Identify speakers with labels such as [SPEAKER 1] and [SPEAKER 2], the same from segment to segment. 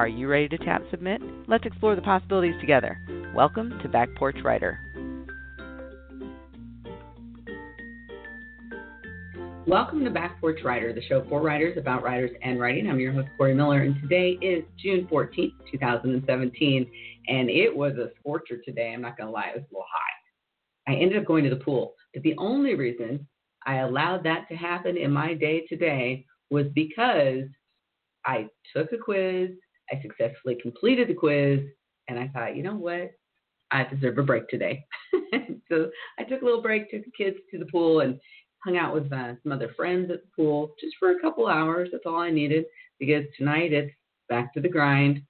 [SPEAKER 1] Are you ready to tap submit? Let's explore the possibilities together. Welcome to Back Porch Writer. Welcome to Back Porch Writer, the show for writers, about writers, and writing. I'm your host, Corey Miller, and today is June 14th, 2017, and it was a scorcher today. I'm not going to lie, it was a little hot. I ended up going to the pool, but the only reason I allowed that to happen in my day today was because I took a quiz I successfully completed the quiz, and I thought, you know what? I deserve a break today. so I took a little break, took the kids to the pool, and hung out with uh, some other friends at the pool just for a couple hours. That's all I needed because tonight it's back to the grind.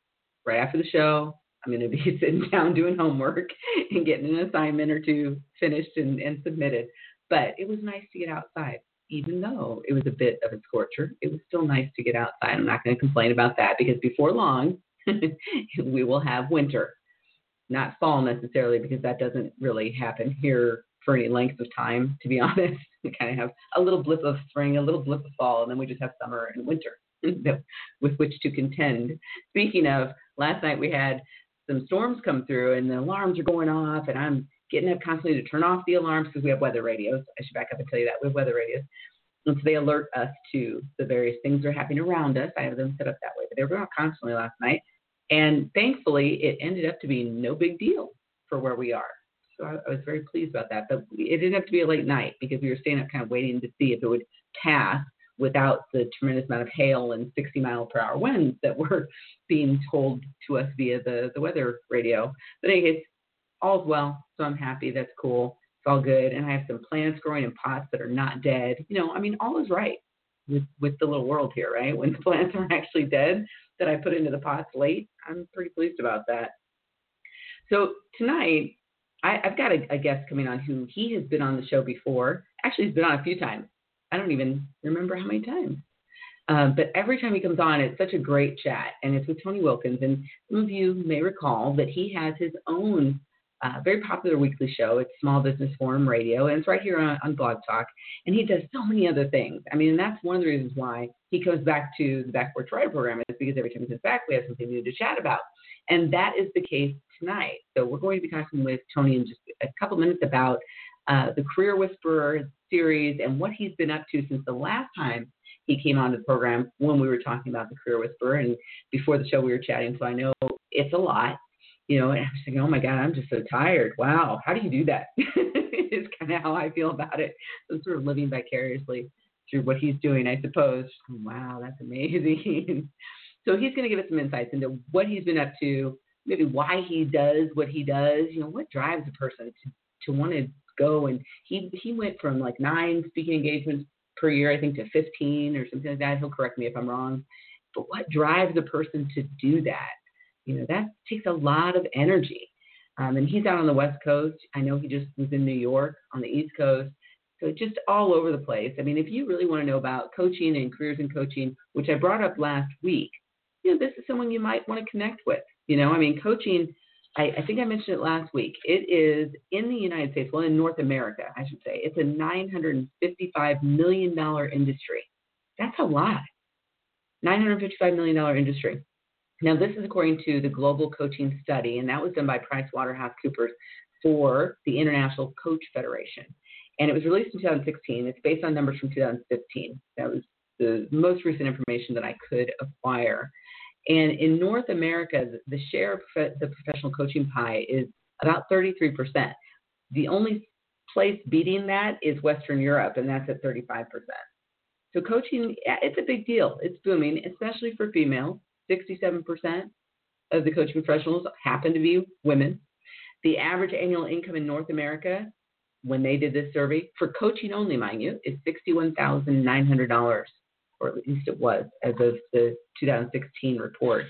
[SPEAKER 1] Right after the show, I'm going to be sitting down doing homework and getting an assignment or two finished and, and submitted. But it was nice to get outside even though it was a bit of a scorcher, it was still nice to get outside. I'm not going to complain about that because before long, we will have winter. Not fall necessarily, because that doesn't really happen here for any length of time, to be honest. We kind of have a little blip of spring, a little blip of fall, and then we just have summer and winter with which to contend. Speaking of, last night we had some storms come through and the alarms are going off, and I'm getting up constantly to turn off the alarms because we have weather radios. I should back up and tell you that we have weather radios. And so they alert us to the various things that are happening around us. I have them set up that way, but they were going off constantly last night. And thankfully, it ended up to be no big deal for where we are. So I, I was very pleased about that. But it didn't have to be a late night because we were staying up kind of waiting to see if it would pass without the tremendous amount of hail and 60 mile per hour winds that were being told to us via the, the weather radio. But anyways, all's well, so I'm happy. That's cool. It's all good. And I have some plants growing in pots that are not dead. You know, I mean, all is right with with the little world here, right? When the plants aren't actually dead that I put into the pots late, I'm pretty pleased about that. So tonight, I, have got a, a guest coming on who he has been on the show before. Actually, he's been on a few times. I don't even remember how many times. Um, but every time he comes on, it's such a great chat, and it's with Tony Wilkins. And some of you may recall that he has his own uh, very popular weekly show. It's Small Business Forum Radio, and it's right here on, on Blog Talk. And he does so many other things. I mean, that's one of the reasons why he comes back to the Back Porch Writer program is because every time he comes back, we have something new to chat about. And that is the case tonight. So we're going to be talking with Tony in just a couple minutes about uh, the Career Whisperer series and what he's been up to since the last time he came onto the program when we were talking about the Career Whisperer. And before the show, we were chatting, so I know it's a lot you know, and I was thinking, oh my God, I'm just so tired. Wow, how do you do that? it's kind of how I feel about it. I'm sort of living vicariously through what he's doing, I suppose. Wow, that's amazing. so he's going to give us some insights into what he's been up to, maybe why he does what he does. You know, what drives a person to to want to go and he he went from like nine speaking engagements per year, I think, to 15 or something like that. He'll correct me if I'm wrong. But what drives a person to do that? You know, that takes a lot of energy. Um, and he's out on the West Coast. I know he just was in New York on the East Coast. So just all over the place. I mean, if you really want to know about coaching and careers in coaching, which I brought up last week, you know, this is someone you might want to connect with. You know, I mean, coaching, I, I think I mentioned it last week. It is in the United States, well, in North America, I should say, it's a $955 million industry. That's a lot. $955 million industry. Now, this is according to the Global Coaching Study, and that was done by PricewaterhouseCoopers for the International Coach Federation. And it was released in 2016. It's based on numbers from 2015. That was the most recent information that I could acquire. And in North America, the share of the professional coaching pie is about 33%. The only place beating that is Western Europe, and that's at 35%. So coaching, it's a big deal. It's booming, especially for females. 67% of the coaching professionals happen to be women. The average annual income in North America, when they did this survey, for coaching only, mind you, is $61,900, or at least it was as of the 2016 report.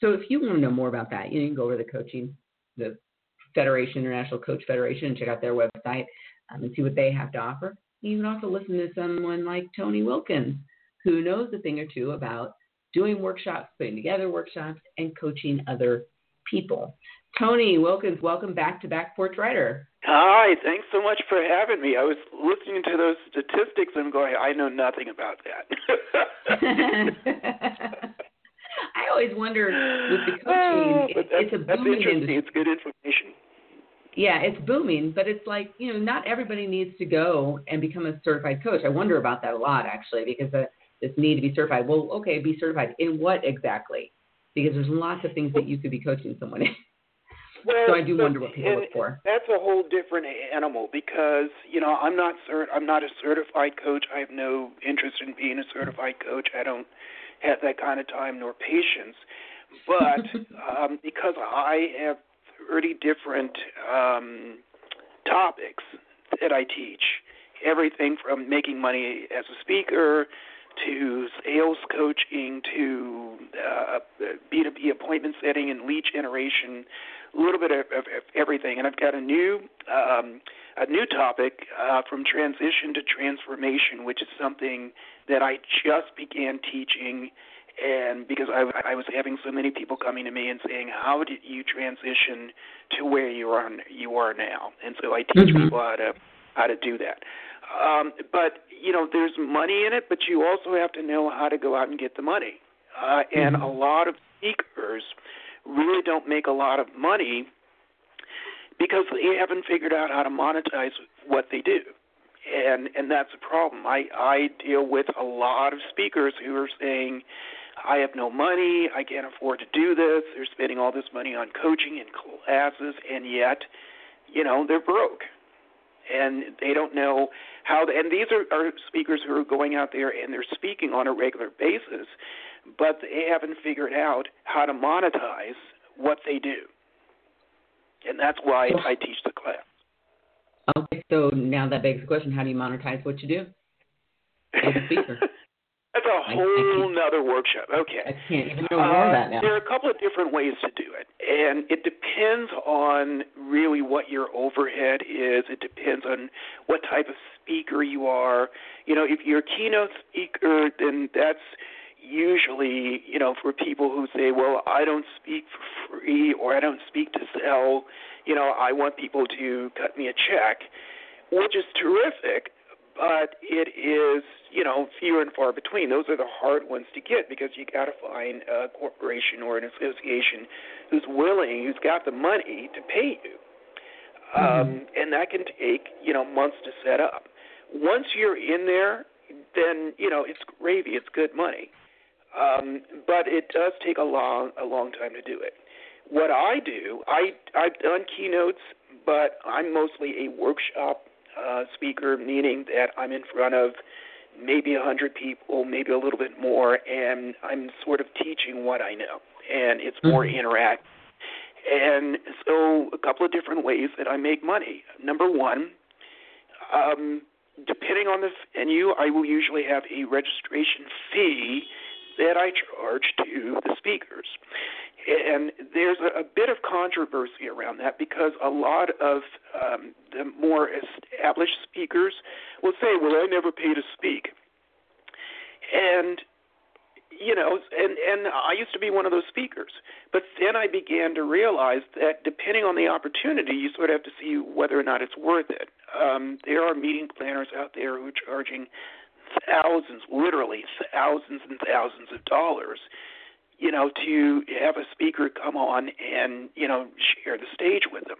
[SPEAKER 1] So if you want to know more about that, you, can go over to the coaching the Federation, International Coach Federation, and check out their website um, and see what they have to offer. You can also listen to someone like Tony Wilkins, who knows a thing or two about doing workshops, putting together workshops, and coaching other people. Tony Wilkins, welcome back to Back Porch Writer.
[SPEAKER 2] Hi, thanks so much for having me. I was listening to those statistics and going, I know nothing about that.
[SPEAKER 1] I always wonder with the ah, coaching, it, it's a booming
[SPEAKER 2] industry. It's good information.
[SPEAKER 1] Yeah, it's booming, but it's like, you know, not everybody needs to go and become a certified coach. I wonder about that a lot, actually, because the, this need to be certified. Well, okay, be certified. In what exactly? Because there's lots of things that you could be coaching someone in.
[SPEAKER 2] Well,
[SPEAKER 1] so I do wonder what people look for.
[SPEAKER 2] That's a whole different animal because you know I'm not cert- I'm not a certified coach. I have no interest in being a certified coach. I don't have that kind of time nor patience. But um, because I have 30 different um, topics that I teach, everything from making money as a speaker to sales coaching to uh, B2B appointment setting and lead generation, a little bit of, of, of everything. And I've got a new um, a new topic uh, from transition to transformation, which is something that I just began teaching. And because I, I was having so many people coming to me and saying, "How did you transition to where you are you are now?" And so I teach mm-hmm. people how to how to do that. Um, but you know, there's money in it, but you also have to know how to go out and get the money. Uh, and mm-hmm. a lot of speakers really don't make a lot of money because they haven't figured out how to monetize what they do. And and that's a problem. I I deal with a lot of speakers who are saying, I have no money, I can't afford to do this. They're spending all this money on coaching and classes, and yet, you know, they're broke and they don't know how. and these are, are speakers who are going out there and they're speaking on a regular basis, but they haven't figured out how to monetize what they do, and that's why I teach the class.
[SPEAKER 1] Okay, so now that begs the question: How do you monetize what you do as a speaker?
[SPEAKER 2] That's a whole nother workshop. Okay.
[SPEAKER 1] I can't even know uh, that now.
[SPEAKER 2] There are a couple of different ways to do it, and it depends on really what your overhead is. It depends on what type of speaker you are. You know, if you're a keynote speaker, then that's usually, you know, for people who say, well, I don't speak for free or I don't speak to sell, you know, I want people to cut me a check, which is terrific but it is you know few and far between. Those are the hard ones to get because you got to find a corporation or an association who's willing, who's got the money to pay you, mm-hmm. um, and that can take you know months to set up. Once you're in there, then you know it's gravy. It's good money, um, but it does take a long a long time to do it. What I do, I I've done keynotes, but I'm mostly a workshop uh, speaker, meaning that I'm in front of maybe a hundred people, maybe a little bit more, and I'm sort of teaching what I know, and it's more mm-hmm. interactive. And so, a couple of different ways that I make money. Number one, um, depending on the venue, I will usually have a registration fee that I charge to the speakers. And there's a, a bit of controversy around that because a lot of um, the more established speakers will say, "Well, I never pay to speak," and you know, and and I used to be one of those speakers, but then I began to realize that depending on the opportunity, you sort of have to see whether or not it's worth it. Um, there are meeting planners out there who are charging thousands, literally thousands and thousands of dollars you know, to have a speaker come on and, you know, share the stage with them.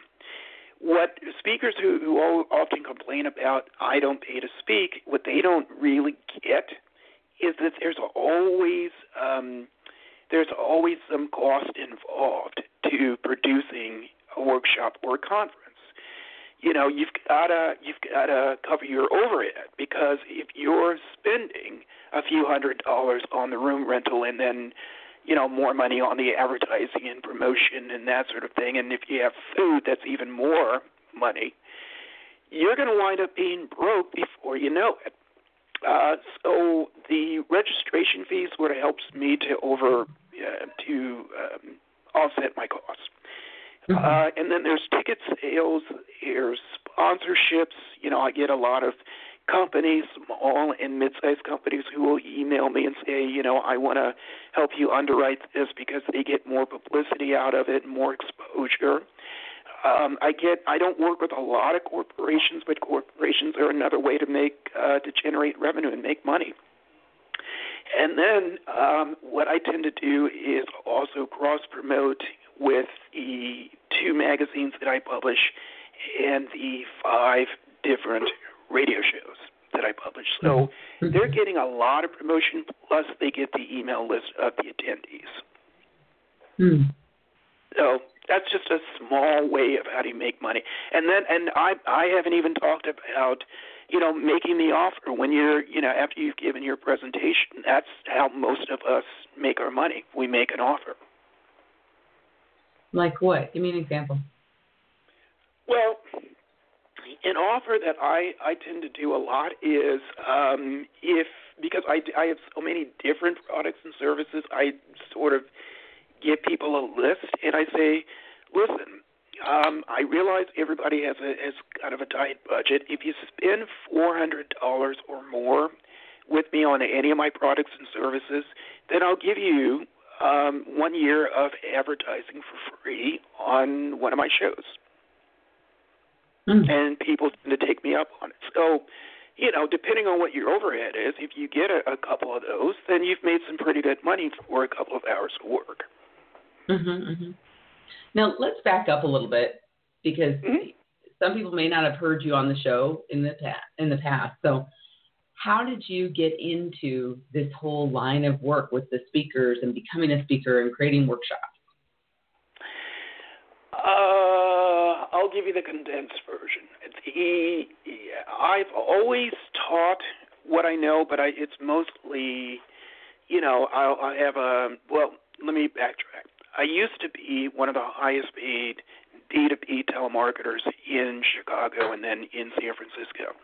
[SPEAKER 2] What speakers who, who often complain about, I don't pay to speak, what they don't really get is that there's always um, there's always some cost involved to producing a workshop or a conference. You know, you've gotta you've gotta cover your overhead because if you're spending a few hundred dollars on the room rental and then you know more money on the advertising and promotion and that sort of thing and if you have food that's even more money you're going to wind up being broke before you know it. Uh, so the registration fee sort of helps me to over uh, to um, offset my costs Mm-hmm. Uh, and then there's ticket sales, there's sponsorships. You know, I get a lot of companies, small and mid-sized companies, who will email me and say, you know, I want to help you underwrite this because they get more publicity out of it, more exposure. Um, I get. I don't work with a lot of corporations, but corporations are another way to make uh, to generate revenue and make money. And then um, what I tend to do is also cross promote with the two magazines that I publish and the five different radio shows that I publish. So they're getting a lot of promotion, plus they get the email list of the attendees.
[SPEAKER 1] Hmm.
[SPEAKER 2] So that's just a small way of how to make money. And then, and I, I haven't even talked about, you know, making the offer when you're, you know, after you've given your presentation. That's how most of us make our money. We make an offer.
[SPEAKER 1] Like what? Give me an example.
[SPEAKER 2] Well, an offer that I I tend to do a lot is um, if because I I have so many different products and services, I sort of give people a list and I say, listen. Um, I realize everybody has a has kind of a tight budget. If you spend four hundred dollars or more with me on any of my products and services, then I'll give you um, one year of advertising for free on one of my shows
[SPEAKER 1] mm.
[SPEAKER 2] and people tend to take me up on it. So, you know, depending on what your overhead is, if you get a, a couple of those, then you've made some pretty good money for a couple of hours of work.
[SPEAKER 1] Mm-hmm, mm-hmm. Now let's back up a little bit because mm-hmm. some people may not have heard you on the show in the past. In the past, so how did you get into this whole line of work with the speakers and becoming a speaker and creating workshops?
[SPEAKER 2] Uh, I'll give you the condensed version. He, I've always taught what I know, but I, it's mostly, you know, I'll, I have a, well, let me backtrack. I used to be one of the highest paid B2B telemarketers in Chicago and then in San Francisco.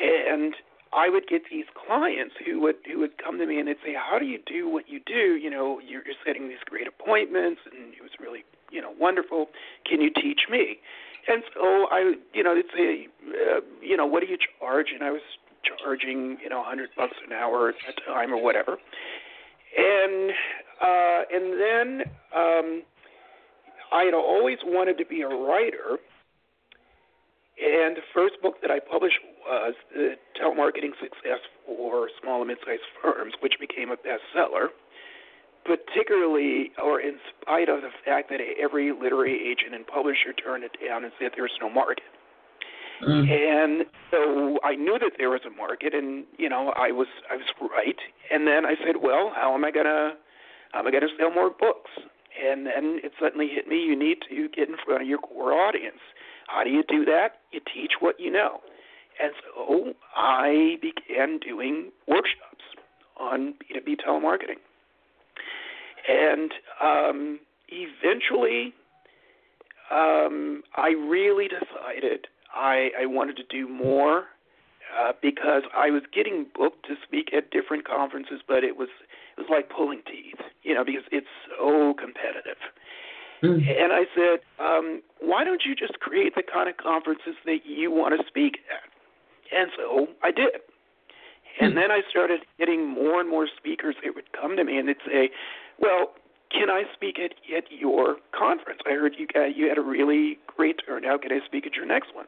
[SPEAKER 2] And I would get these clients who would who would come to me and they'd say, "How do you do what you do? You know, you're, you're setting these great appointments, and it was really you know wonderful. Can you teach me?" And so I, you know, they'd say, uh, "You know, what do you charge?" And I was charging, you know, a hundred bucks an hour at that time or whatever. And uh, and then um, I had always wanted to be a writer and the first book that I published was The Telemarketing Success for Small and Mid-Sized Firms, which became a bestseller, particularly or in spite of the fact that every literary agent and publisher turned it down and said there's no market. Mm. And so I knew that there was a market, and you know I was I was right. And then I said, well, how am I gonna how am I gonna sell more books? And then it suddenly hit me: you need to get in front of your core audience. How do you do that? You teach what you know. And so I began doing workshops on B2B telemarketing. And um, eventually, um, I really decided I, I wanted to do more uh, because I was getting booked to speak at different conferences, but it was it was like pulling teeth, you know, because it's so competitive. Mm. And I said, um, why don't you just create the kind of conferences that you want to speak at? And so I did. And mm. then I started getting more and more speakers that would come to me and they'd say, well, can I speak at, at your conference? I heard you got, you had a really great turnout. Can I speak at your next one?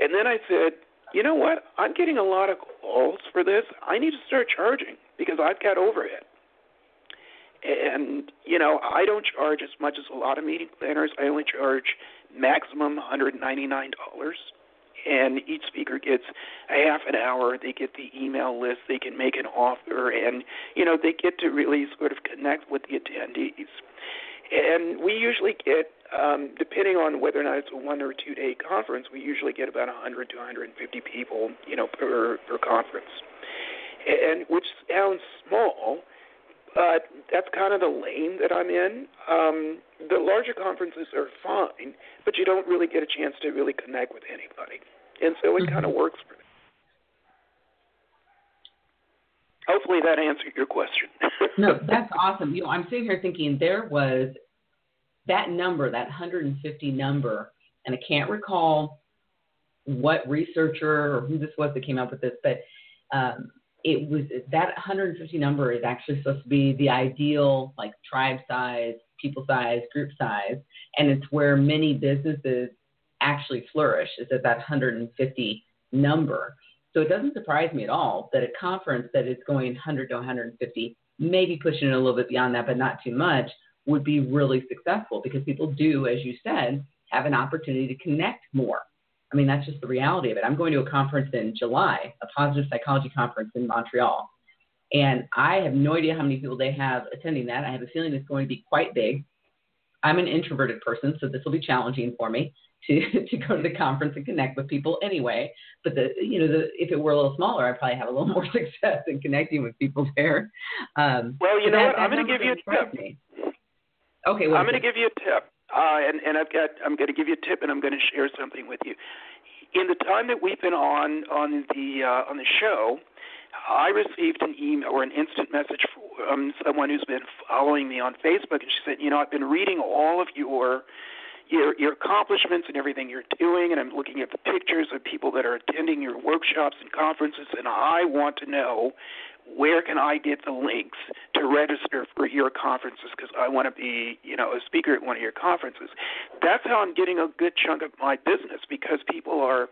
[SPEAKER 2] And then I said, you know what? I'm getting a lot of calls for this. I need to start charging because I've got overhead. And you know, I don't charge as much as a lot of meeting planners. I only charge maximum $199, and each speaker gets a half an hour. They get the email list. They can make an offer, and you know, they get to really sort of connect with the attendees. And we usually get, um, depending on whether or not it's a one or two day conference, we usually get about 100 to 150 people, you know, per per conference. And which sounds small, but that's kind of the lane that I'm in. Um, the larger conferences are fine, but you don't really get a chance to really connect with anybody, and so it mm-hmm. kind of works for me. Hopefully that answered your question.
[SPEAKER 1] no, that's awesome. You know, I'm sitting here thinking there was that number, that 150 number, and I can't recall what researcher or who this was that came up with this, but um, it was that 150 number is actually supposed to be the ideal like tribe size, people size, group size, and it's where many businesses actually flourish is at that 150 number. So it doesn't surprise me at all that a conference that is going 100 to 150, maybe pushing it a little bit beyond that, but not too much, would be really successful because people do, as you said, have an opportunity to connect more. I mean, that's just the reality of it. I'm going to a conference in July, a positive psychology conference in Montreal. And I have no idea how many people they have attending that. I have a feeling it's going to be quite big. I'm an introverted person, so this will be challenging for me to to go to the conference and connect with people anyway. But the you know the if it were a little smaller, I'd probably have a little more success in connecting with people there. Um,
[SPEAKER 2] well, you know that, what? I'm going to give you a tip. Me.
[SPEAKER 1] Okay,
[SPEAKER 2] I'm going to give you a tip, uh, and and I've got I'm going to give you a tip, and I'm going to share something with you. In the time that we've been on on the uh, on the show, I received an email or an instant message from someone who's been following me on Facebook, and she said, you know, I've been reading all of your your your accomplishments and everything you're doing, and I'm looking at the pictures of people that are attending your workshops and conferences, and I want to know where can I get the links to register for your conferences because I want to be, you know, a speaker at one of your conferences. That's how I'm getting a good chunk of my business because people are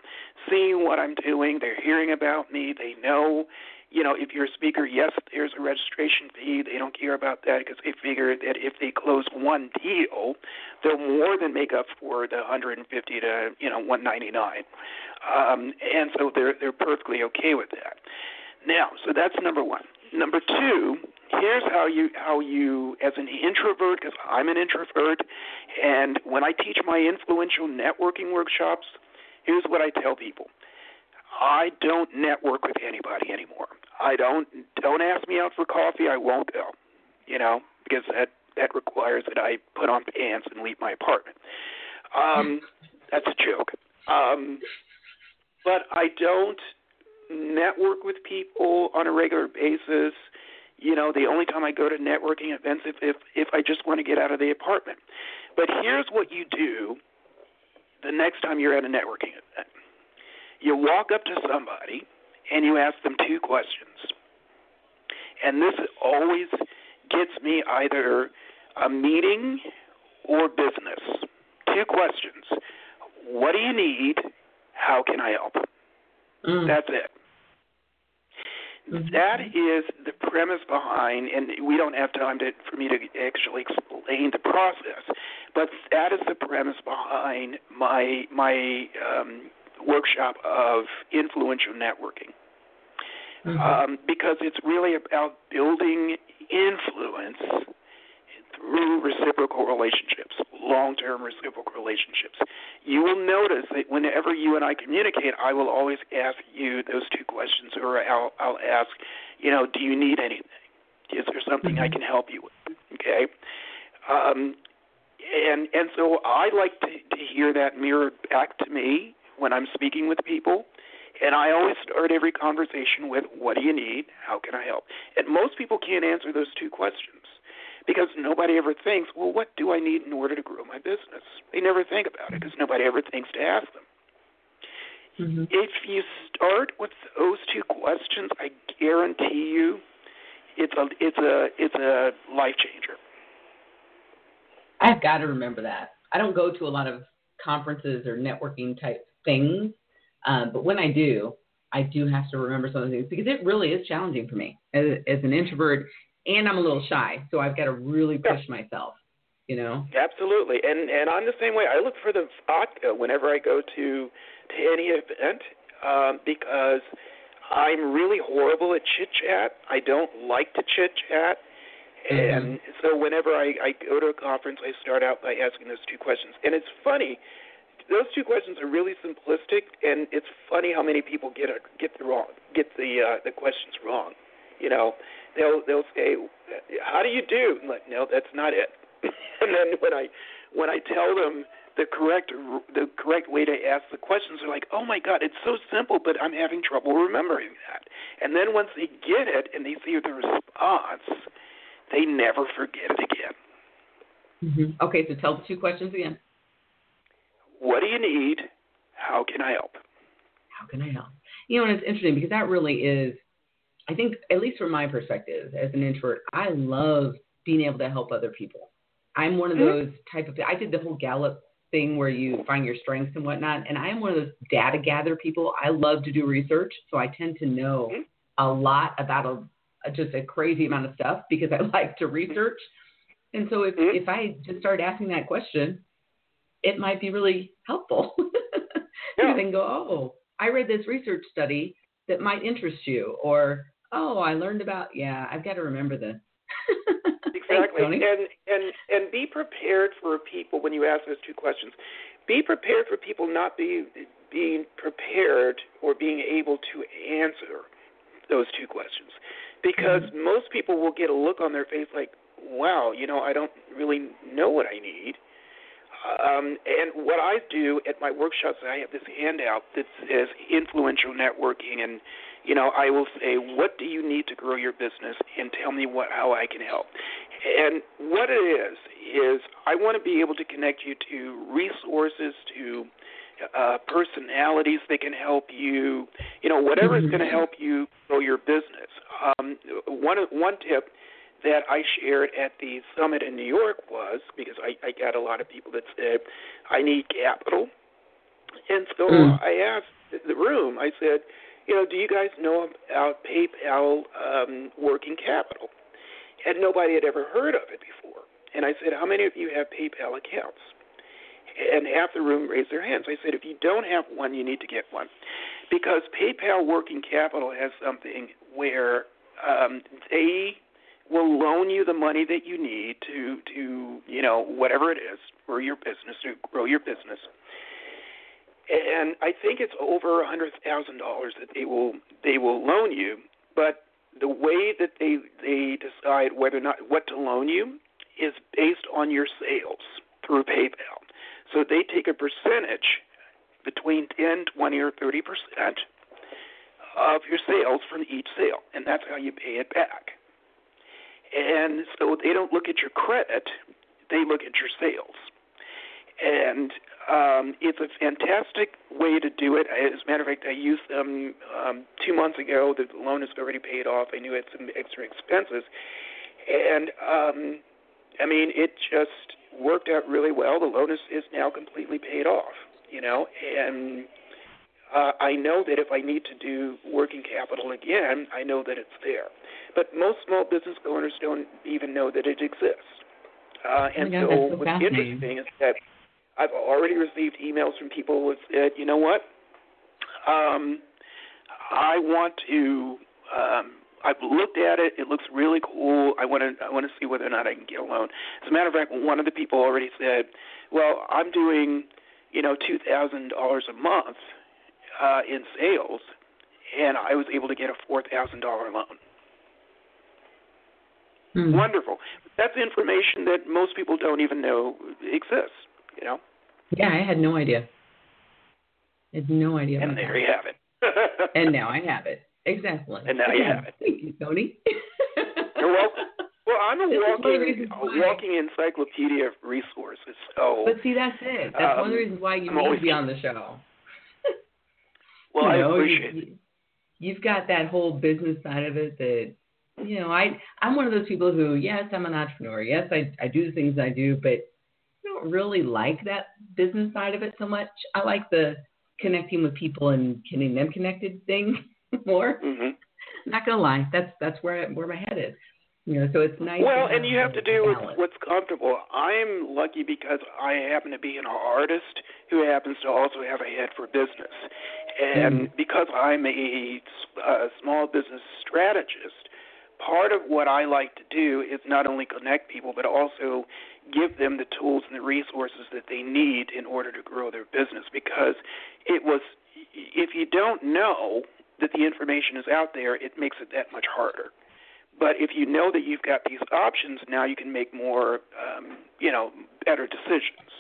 [SPEAKER 2] seeing what I'm doing, they're hearing about me, they know, you know, if you're a speaker, yes, there's a registration fee. They don't care about that because they figure that if they close one deal, they'll more than make up for the 150 to you know 199, um, and so they're they're perfectly okay with that. Now, so that's number one. Number two, here's how you how you as an introvert, because I'm an introvert, and when I teach my influential networking workshops, here's what I tell people. I don't network with anybody anymore. I don't don't ask me out for coffee. I won't go. You know, because that that requires that I put on pants and leave my apartment. Um, that's a joke. Um, but I don't network with people on a regular basis. You know, the only time I go to networking events if if if I just want to get out of the apartment. But here's what you do the next time you're at a networking event. You walk up to somebody and you ask them two questions. And this always gets me either a meeting or business. Two questions. What do you need? How can I help? Mm. That's it. That is the premise behind, and we don't have time to, for me to actually explain the process, but that is the premise behind my my um, workshop of influential networking. Mm-hmm. Um, because it's really about building influence through reciprocal relationships, long term reciprocal relationships. You will notice that whenever you and I communicate, I will always ask you those two questions, or I'll, I'll ask, you know, do you need anything? Is there something mm-hmm. I can help you with? Okay. Um, and and so I like to, to hear that mirrored back to me when I'm speaking with people. And I always start every conversation with, What do you need? How can I help? And most people can't answer those two questions because nobody ever thinks, Well, what do I need in order to grow my business? They never think about it because nobody ever thinks to ask them. Mm-hmm. If you start with those two questions, I guarantee you it's a it's a it's a life changer.
[SPEAKER 1] I've got to remember that. I don't go to a lot of conferences or networking type things. Um, but when I do, I do have to remember some of the things because it really is challenging for me as, as an introvert, and I'm a little shy, so I've got to really push yeah. myself. You know.
[SPEAKER 2] Absolutely, and and I'm the same way. I look for the vodka whenever I go to to any event um, because I'm really horrible at chit chat. I don't like to chit chat. And mm-hmm. so whenever I, I go to a conference, I start out by asking those two questions. And it's funny those two questions are really simplistic, and it's funny how many people get a, get the wrong get the uh, the questions wrong. You know, they'll they'll say, "How do you do?" I'm like, no, that's not it. and then when I when I tell them the correct the correct way to ask the questions, they're like, "Oh my God, it's so simple, but I'm having trouble remembering that." And then once they get it and they see the response, they never forget it again.
[SPEAKER 1] Mm-hmm. Okay, so tell the two questions again.
[SPEAKER 2] What do you need? How can I help?
[SPEAKER 1] How can I help? You know, and it's interesting because that really is, I think, at least from my perspective as an introvert, I love being able to help other people. I'm one of mm-hmm. those type of. I did the whole Gallup thing where you find your strengths and whatnot, and I am one of those data gather people. I love to do research, so I tend to know mm-hmm. a lot about a, just a crazy amount of stuff because I like to research. And so if mm-hmm. if I just start asking that question, it might be really helpful. yeah. You can go, oh, I read this research study that might interest you, or oh, I learned about. Yeah, I've got to remember this.
[SPEAKER 2] exactly,
[SPEAKER 1] Thanks,
[SPEAKER 2] and and and be prepared for people when you ask those two questions. Be prepared for people not be being prepared or being able to answer those two questions, because mm-hmm. most people will get a look on their face like, "Wow, you know, I don't really know what I need." Um, and what I do at my workshops, I have this handout that says influential networking, and you know, I will say, what do you need to grow your business, and tell me what how I can help. And what it is is I want to be able to connect you to resources, to uh, personalities that can help you, you know, whatever is going to help you grow your business. Um, one one tip that I shared at the summit in New York was because I, I got a lot of people that said, I need capital. And so mm. I asked the room, I said, you know, do you guys know about PayPal um, working capital? And nobody had ever heard of it before. And I said, how many of you have PayPal accounts? And half the room raised their hands. I said, if you don't have one, you need to get one. Because PayPal working capital has something where um, they will loan you the money that you need to to you know whatever it is for your business to grow your business. And I think it's over a hundred thousand dollars that they will they will loan you, but the way that they they decide whether or not what to loan you is based on your sales through PayPal. So they take a percentage between 10, 20, or 30 percent of your sales from each sale, and that's how you pay it back. And so they don't look at your credit, they look at your sales. And um, it's a fantastic way to do it. As a matter of fact, I used them um, two months ago. The loan is already paid off. I knew it had some extra expenses. And um, I mean, it just worked out really well. The loan is, is now completely paid off, you know, and uh, I know that if I need to do working capital again, I know that it's there. But most small business owners don't even know that it exists. Uh, and so,
[SPEAKER 1] so
[SPEAKER 2] what's interesting is that I've already received emails from people who said, you know what, um, I want to. Um, I've looked at it. It looks really cool. I want to. I want to see whether or not I can get a loan. As a matter of fact, one of the people already said, "Well, I'm doing, you know, two thousand dollars a month uh, in sales, and I was able to get a four thousand dollar loan."
[SPEAKER 1] Hmm.
[SPEAKER 2] Wonderful. That's information that most people don't even know exists. You know.
[SPEAKER 1] Yeah, I had no idea. I had no idea.
[SPEAKER 2] And there
[SPEAKER 1] that.
[SPEAKER 2] you have it.
[SPEAKER 1] and now I have it. Exactly.
[SPEAKER 2] And now you have it.
[SPEAKER 1] Thank you, Tony.
[SPEAKER 2] You're welcome. Well, I'm a walking, a walking encyclopedia of resources. So,
[SPEAKER 1] but see, that's it. That's um, one of the um, reasons why you
[SPEAKER 2] I'm
[SPEAKER 1] need to be on the show.
[SPEAKER 2] well,
[SPEAKER 1] you know,
[SPEAKER 2] I appreciate
[SPEAKER 1] you,
[SPEAKER 2] it.
[SPEAKER 1] You've got that whole business side of it that you know, I I'm one of those people who, yes, I'm an entrepreneur. Yes, I I do the things I do, but I don't really like that business side of it so much. I like the connecting with people and getting them connected thing more.
[SPEAKER 2] Mm-hmm.
[SPEAKER 1] Not gonna lie, that's that's where where my head is. You know, so it's nice.
[SPEAKER 2] Well, and you have to do with what's comfortable. I'm lucky because I happen to be an artist who happens to also have a head for business, and mm. because I'm a, a small business strategist, part of what I like to do is not only connect people, but also give them the tools and the resources that they need in order to grow their business. Because it was, if you don't know that the information is out there, it makes it that much harder. But if you know that you've got these options, now you can make more, um, you know, better decisions.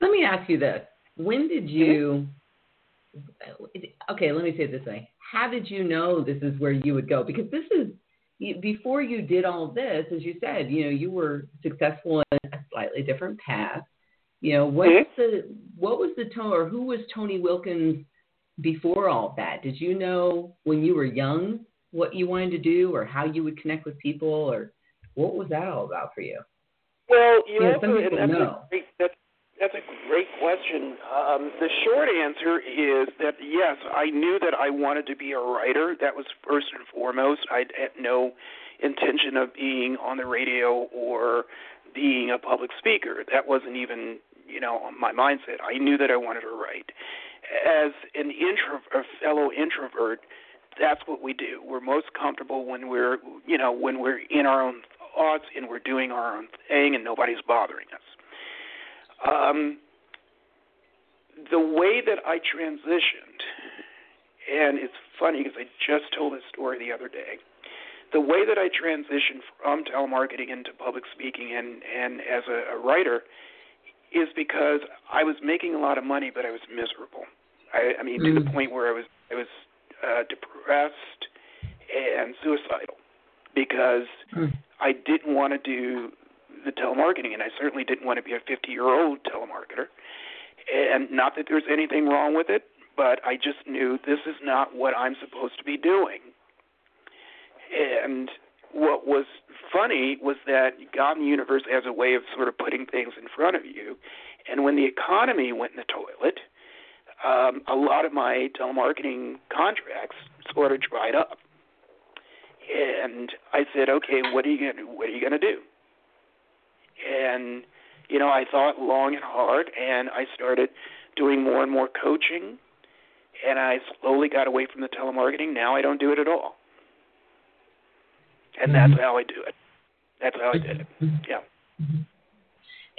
[SPEAKER 1] Let me ask you this: When did you? Okay, let me say it this way: how did you know this is where you would go? Because this is, before you did all this, as you said, you know, you were successful in a slightly different path. You know, what's mm-hmm. the what was the tone or who was Tony Wilkins before all that? Did you know when you were young what you wanted to do or how you would connect with people or what was that all about for you?
[SPEAKER 2] Well, you, you know, also, and that's, know. A great, that's, that's a great question. Um, the short answer is that yes, I knew that I wanted to be a writer. That was first and foremost. I had no intention of being on the radio or being a public speaker. That wasn't even, you know, my mindset. I knew that I wanted to write. As an intro, a fellow introvert, that's what we do. We're most comfortable when we're, you know, when we're in our own thoughts and we're doing our own thing and nobody's bothering us. Um, the way that I transitioned, and it's funny because I just told this story the other day. The way that I transitioned from telemarketing into public speaking and and as a, a writer is because I was making a lot of money, but I was miserable. I, I mean, mm. to the mm. point where I was I was uh, depressed and suicidal because mm. I didn't want to do the telemarketing, and I certainly didn't want to be a 50 year old telemarketer. And not that there's anything wrong with it, but I just knew this is not what I'm supposed to be doing. And what was funny was that God and the universe has a way of sort of putting things in front of you. And when the economy went in the toilet, um, a lot of my telemarketing contracts sort of dried up. And I said, okay, what are you gonna what are you gonna do? And you know, I thought long and hard, and I started doing more and more coaching, and I slowly got away from the telemarketing. Now I don't do it at all, and mm-hmm. that's how I do it. That's how I did it. Mm-hmm. Yeah.
[SPEAKER 1] Mm-hmm.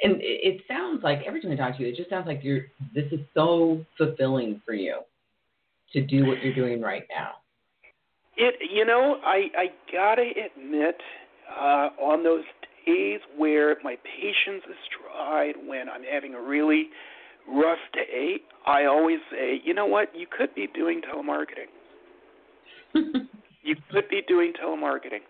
[SPEAKER 1] And it sounds like every time I talk to you, it just sounds like you're. This is so fulfilling for you to do what you're doing right now.
[SPEAKER 2] It, you know, I I gotta admit, uh, on those days where my patience is tried, when I'm having a really rough day, I always say, you know what, you could be doing telemarketing. you could be doing telemarketing.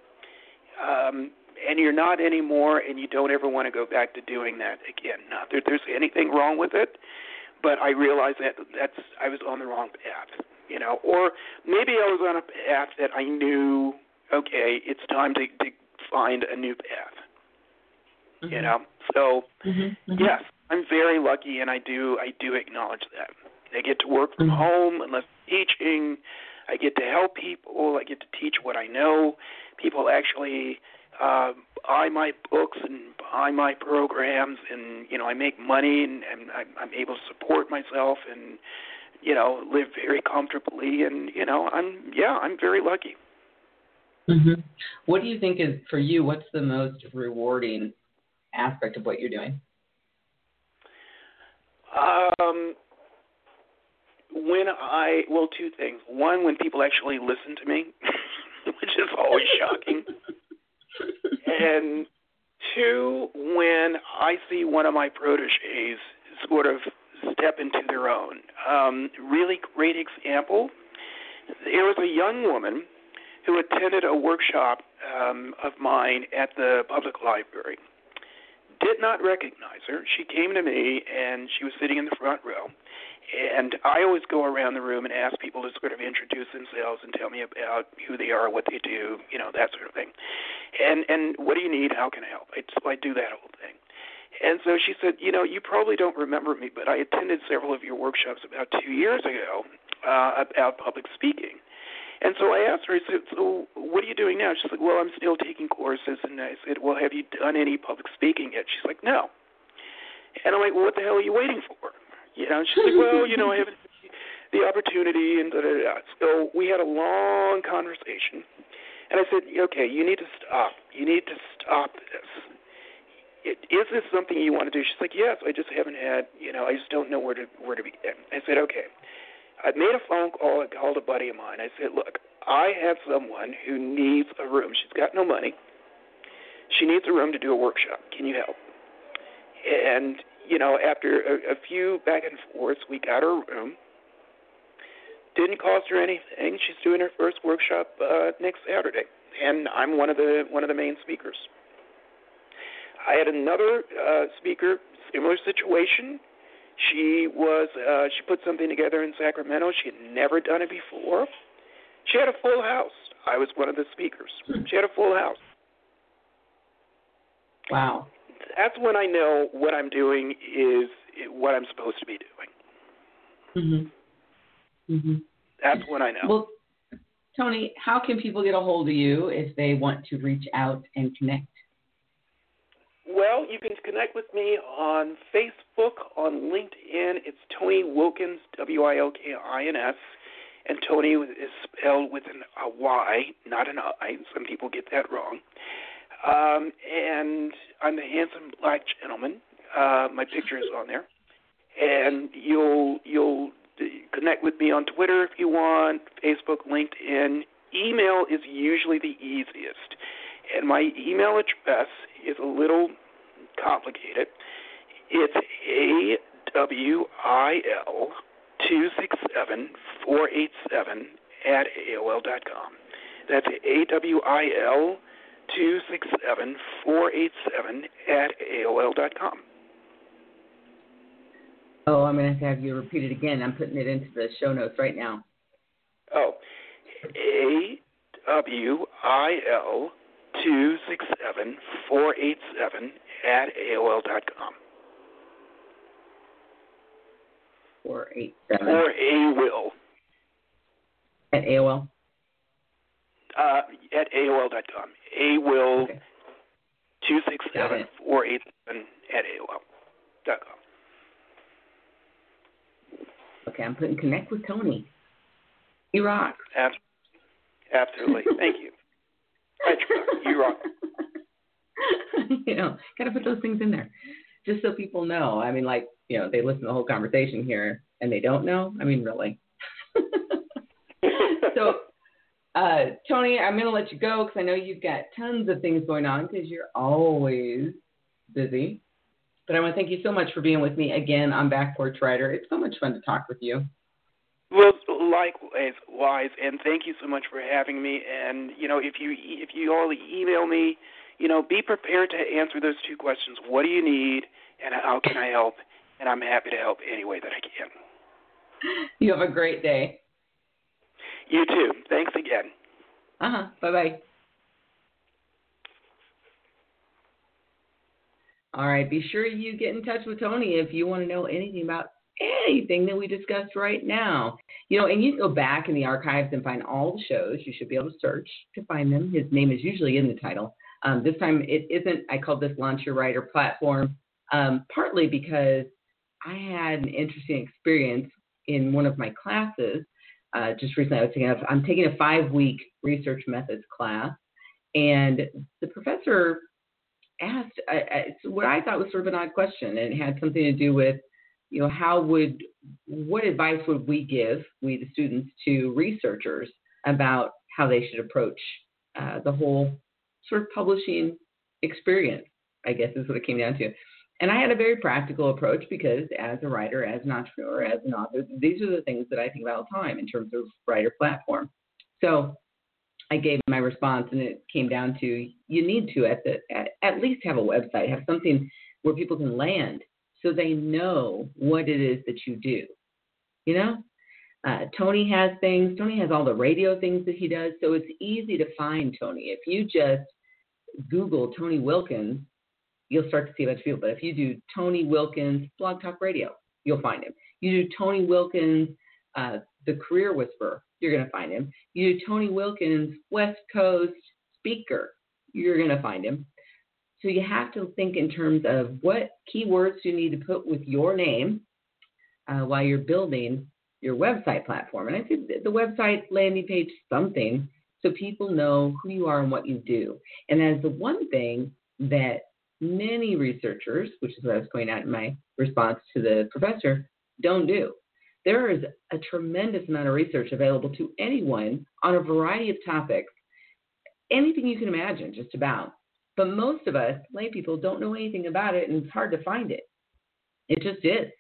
[SPEAKER 2] Um, and you're not anymore, and you don't ever want to go back to doing that again. Not that there's anything wrong with it, but I realized that that's I was on the wrong path, you know, or maybe I was on a path that I knew, okay, it's time to, to find a new path mm-hmm. you know. So mm-hmm. mm-hmm. yes, I'm very lucky, and I do I do acknowledge that. I get to work from mm-hmm. home unless teaching. I get to help people. I get to teach what I know. People actually uh, buy my books and buy my programs, and you know I make money, and, and I'm, I'm able to support myself, and you know live very comfortably, and you know I'm yeah I'm very lucky.
[SPEAKER 1] Mm-hmm. What do you think is for you? What's the most rewarding aspect of what you're doing?
[SPEAKER 2] Um, when I well, two things. One, when people actually listen to me, which is always shocking, and two, when I see one of my proteges sort of step into their own. Um, really great example. There was a young woman who attended a workshop um, of mine at the public library did not recognize her. She came to me and she was sitting in the front row. And I always go around the room and ask people to sort of introduce themselves and tell me about who they are, what they do, you know, that sort of thing. And and what do you need? How can I help? I, I do that whole thing. And so she said, you know, you probably don't remember me, but I attended several of your workshops about two years ago uh, about public speaking. And so I asked her, I said, so what are you doing now? She's like, well, I'm still taking courses. And I said, well, have you done any public speaking yet? She's like, no. And I'm like, well, what the hell are you waiting for? You know, she's like, well, you know, I haven't the opportunity and da da da. So we had a long conversation, and I said, okay, you need to stop. You need to stop this. It, is this something you want to do? She's like, yes. I just haven't had, you know, I just don't know where to where to begin. I said, okay. I made a phone call. I called a buddy of mine. I said, "Look, I have someone who needs a room. She's got no money. She needs a room to do a workshop. Can you help?" And you know, after a, a few back and forths, we got her room. Didn't cost her anything. She's doing her first workshop uh, next Saturday. and I'm one of the one of the main speakers. I had another uh, speaker, similar situation. She was uh, she put something together in Sacramento. She had never done it before. She had a full house. I was one of the speakers. She had a full house.
[SPEAKER 1] Wow.
[SPEAKER 2] That's when I know what I'm doing is what I'm supposed to be
[SPEAKER 1] doing. Mhm. Mhm.
[SPEAKER 2] That's when I know.
[SPEAKER 1] Well, Tony, how can people get a hold of you if they want to reach out and connect?
[SPEAKER 2] Well, you can connect with me on Facebook, on LinkedIn. It's Tony Wilkins, W I L K I N S. And Tony is spelled with an, a Y, not an I. Some people get that wrong. Um, and I'm the handsome black gentleman. Uh, my picture is on there. And you'll you'll connect with me on Twitter if you want, Facebook, LinkedIn. Email is usually the easiest. And my email address is a little complicated. It's A W I L two six seven four eight seven at AOL dot com. That's A W I L two six seven four eight seven at AOL dot com.
[SPEAKER 1] Oh, I'm going to have to have you repeat it again. I'm putting it into the show notes right now.
[SPEAKER 2] Oh, A W I L two six seven four eight seven at AOL dot com.
[SPEAKER 1] Four eight seven.
[SPEAKER 2] Or A will.
[SPEAKER 1] At AOL.
[SPEAKER 2] Uh, at AOL dot com. A will two six seven four eight seven at AOL dot com.
[SPEAKER 1] Okay, I'm putting connect with Tony. He rocks.
[SPEAKER 2] Absolutely. Thank you. you rock.
[SPEAKER 1] you know, got to put those things in there, just so people know. I mean, like you know, they listen to the whole conversation here and they don't know. I mean, really. so, uh, Tony, I'm to let you go because I know you've got tons of things going on because you're always busy. But I want to thank you so much for being with me again on Back Porch Writer. It's so much fun to talk with you.
[SPEAKER 2] Well, likewise, wise, and thank you so much for having me. And you know, if you if you all email me, you know, be prepared to answer those two questions. What do you need, and how can I help? And I'm happy to help any way that I can.
[SPEAKER 1] You have a great day.
[SPEAKER 2] You too. Thanks again.
[SPEAKER 1] Uh huh. Bye bye. All right. Be sure you get in touch with Tony if you want to know anything about anything that we discussed right now. You know, and you can go back in the archives and find all the shows. You should be able to search to find them. His name is usually in the title. Um, this time it isn't. I called this Launch Your Writer platform um, partly because I had an interesting experience in one of my classes. Uh, just recently, I was taking a, I'm taking a five week research methods class, and the professor asked what I thought was sort of an odd question, and it had something to do with, you know, how would what advice would we give we the students to researchers about how they should approach uh, the whole sort of publishing experience? I guess is what it came down to. And I had a very practical approach because as a writer, as an entrepreneur, as an author, these are the things that I think about all the time in terms of writer platform. So I gave my response, and it came down to you need to at the at, at least have a website, have something where people can land so they know what it is that you do. You know, uh, Tony has things. Tony has all the radio things that he does, so it's easy to find Tony. If you just Google Tony Wilkins, you'll start to see a bunch of people. But if you do Tony Wilkins Blog Talk Radio, you'll find him. You do Tony Wilkins uh, The Career Whisperer, you're going to find him. You do Tony Wilkins West Coast Speaker, you're going to find him. So you have to think in terms of what keywords you need to put with your name uh, while you're building your website platform. And I think the website landing page something so people know who you are and what you do. And as the one thing that many researchers, which is what I was pointing out in my response to the professor, don't do. There is a tremendous amount of research available to anyone on a variety of topics, anything you can imagine, just about. But most of us, lay people, don't know anything about it, and it's hard to find it. It just is.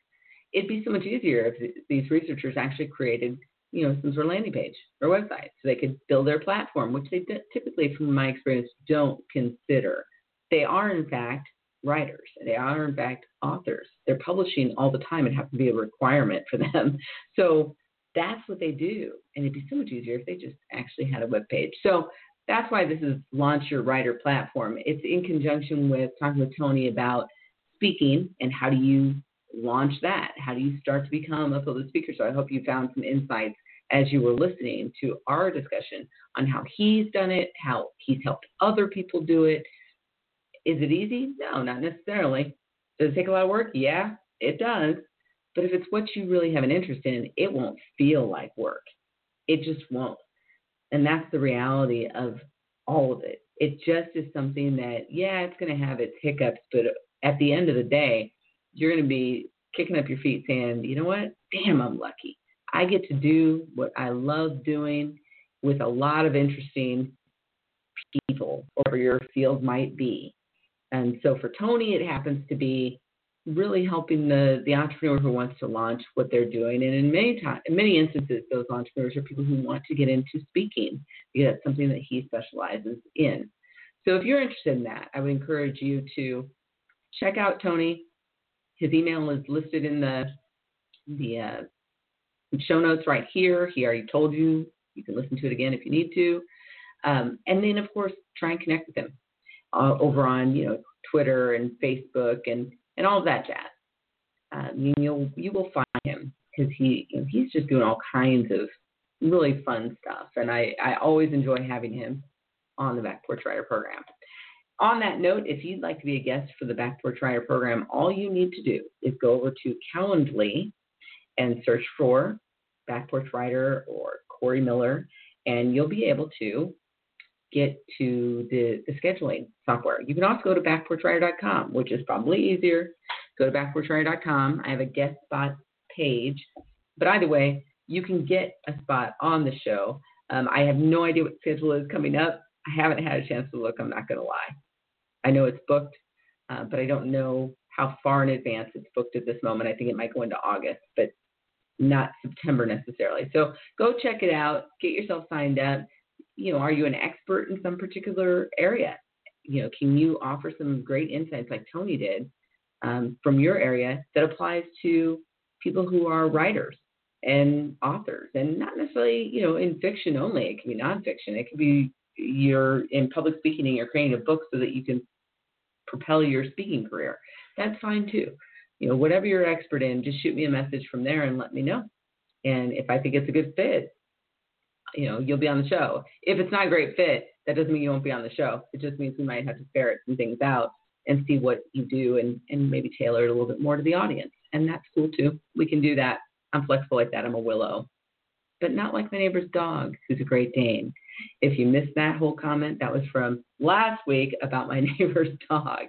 [SPEAKER 1] It'd be so much easier if these researchers actually created you know, some sort of landing page or website so they could build their platform, which they typically, from my experience, don't consider. They are, in fact, writers. They are, in fact, authors. They're publishing all the time It have to be a requirement for them. So that's what they do. And it'd be so much easier if they just actually had a web page. So that's why this is Launch Your Writer platform. It's in conjunction with talking with Tony about speaking and how do you launch that? How do you start to become a public speaker? So I hope you found some insights as you were listening to our discussion on how he's done it, how he's helped other people do it. Is it easy? No, not necessarily. Does it take a lot of work? Yeah, it does. But if it's what you really have an interest in, it won't feel like work. It just won't. And that's the reality of all of it. It just is something that, yeah, it's going to have its hiccups, but at the end of the day, you're going to be kicking up your feet saying, you know what? Damn, I'm lucky. I get to do what I love doing with a lot of interesting people, whatever your field might be. And so for Tony, it happens to be really helping the, the entrepreneur who wants to launch what they're doing. And in many time, in many instances, those entrepreneurs are people who want to get into speaking because that's something that he specializes in. So if you're interested in that, I would encourage you to check out Tony. His email is listed in the the uh, show notes right here. He already told you. You can listen to it again if you need to. Um, and then, of course, try and connect with him uh, over on you know Twitter and Facebook and and all of that jazz. Um, you'll you will find him because he he's just doing all kinds of really fun stuff, and I I always enjoy having him on the Back Porch Writer program. On that note, if you'd like to be a guest for the Back Porch Writer program, all you need to do is go over to Calendly and search for Back Porch Writer or Corey Miller, and you'll be able to get to the, the scheduling software. You can also go to backporchwriter.com, which is probably easier. Go to backporchwriter.com. I have a guest spot page. But either way, you can get a spot on the show. Um, I have no idea what schedule is coming up. I haven't had a chance to look, I'm not going to lie. I know it's booked, uh, but I don't know how far in advance it's booked at this moment. I think it might go into August, but not September necessarily. So go check it out, get yourself signed up you know, are you an expert in some particular area? You know, can you offer some great insights like Tony did um, from your area that applies to people who are writers and authors and not necessarily, you know, in fiction only. It can be nonfiction. It can be you're in public speaking and you're creating a book so that you can propel your speaking career. That's fine too. You know, whatever you're expert in, just shoot me a message from there and let me know. And if I think it's a good fit, you know, you'll be on the show. If it's not a great fit, that doesn't mean you won't be on the show. It just means we might have to ferret some things out and see what you do and, and maybe tailor it a little bit more to the audience. And that's cool too. We can do that. I'm flexible like that. I'm a willow. But not like my neighbor's dog, who's a Great Dane. If you missed that whole comment, that was from last week about my neighbor's dog.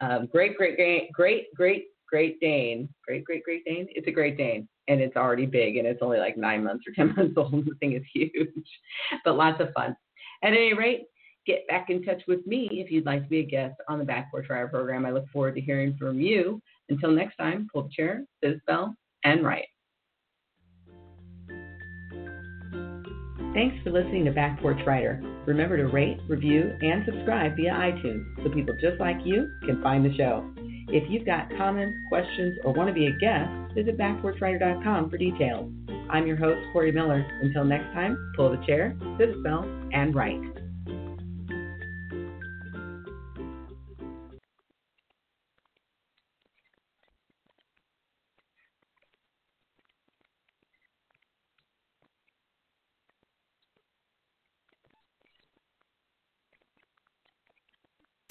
[SPEAKER 1] Um, great, great, great, great, great, great Dane. Great, great, great Dane. It's a Great Dane and it's already big and it's only like nine months or 10 months old. The thing is huge, but lots of fun. At any rate, get back in touch with me if you'd like to be a guest on the Back Porch Writer program. I look forward to hearing from you. Until next time, pull the chair, a spell, and write. Thanks for listening to Back Porch Writer. Remember to rate, review, and subscribe via iTunes so people just like you can find the show. If you've got comments, questions, or want to be a guest, visit backporchwriter.com for details. I'm your host, Corey Miller. Until next time, pull the chair, sit a spell, and write.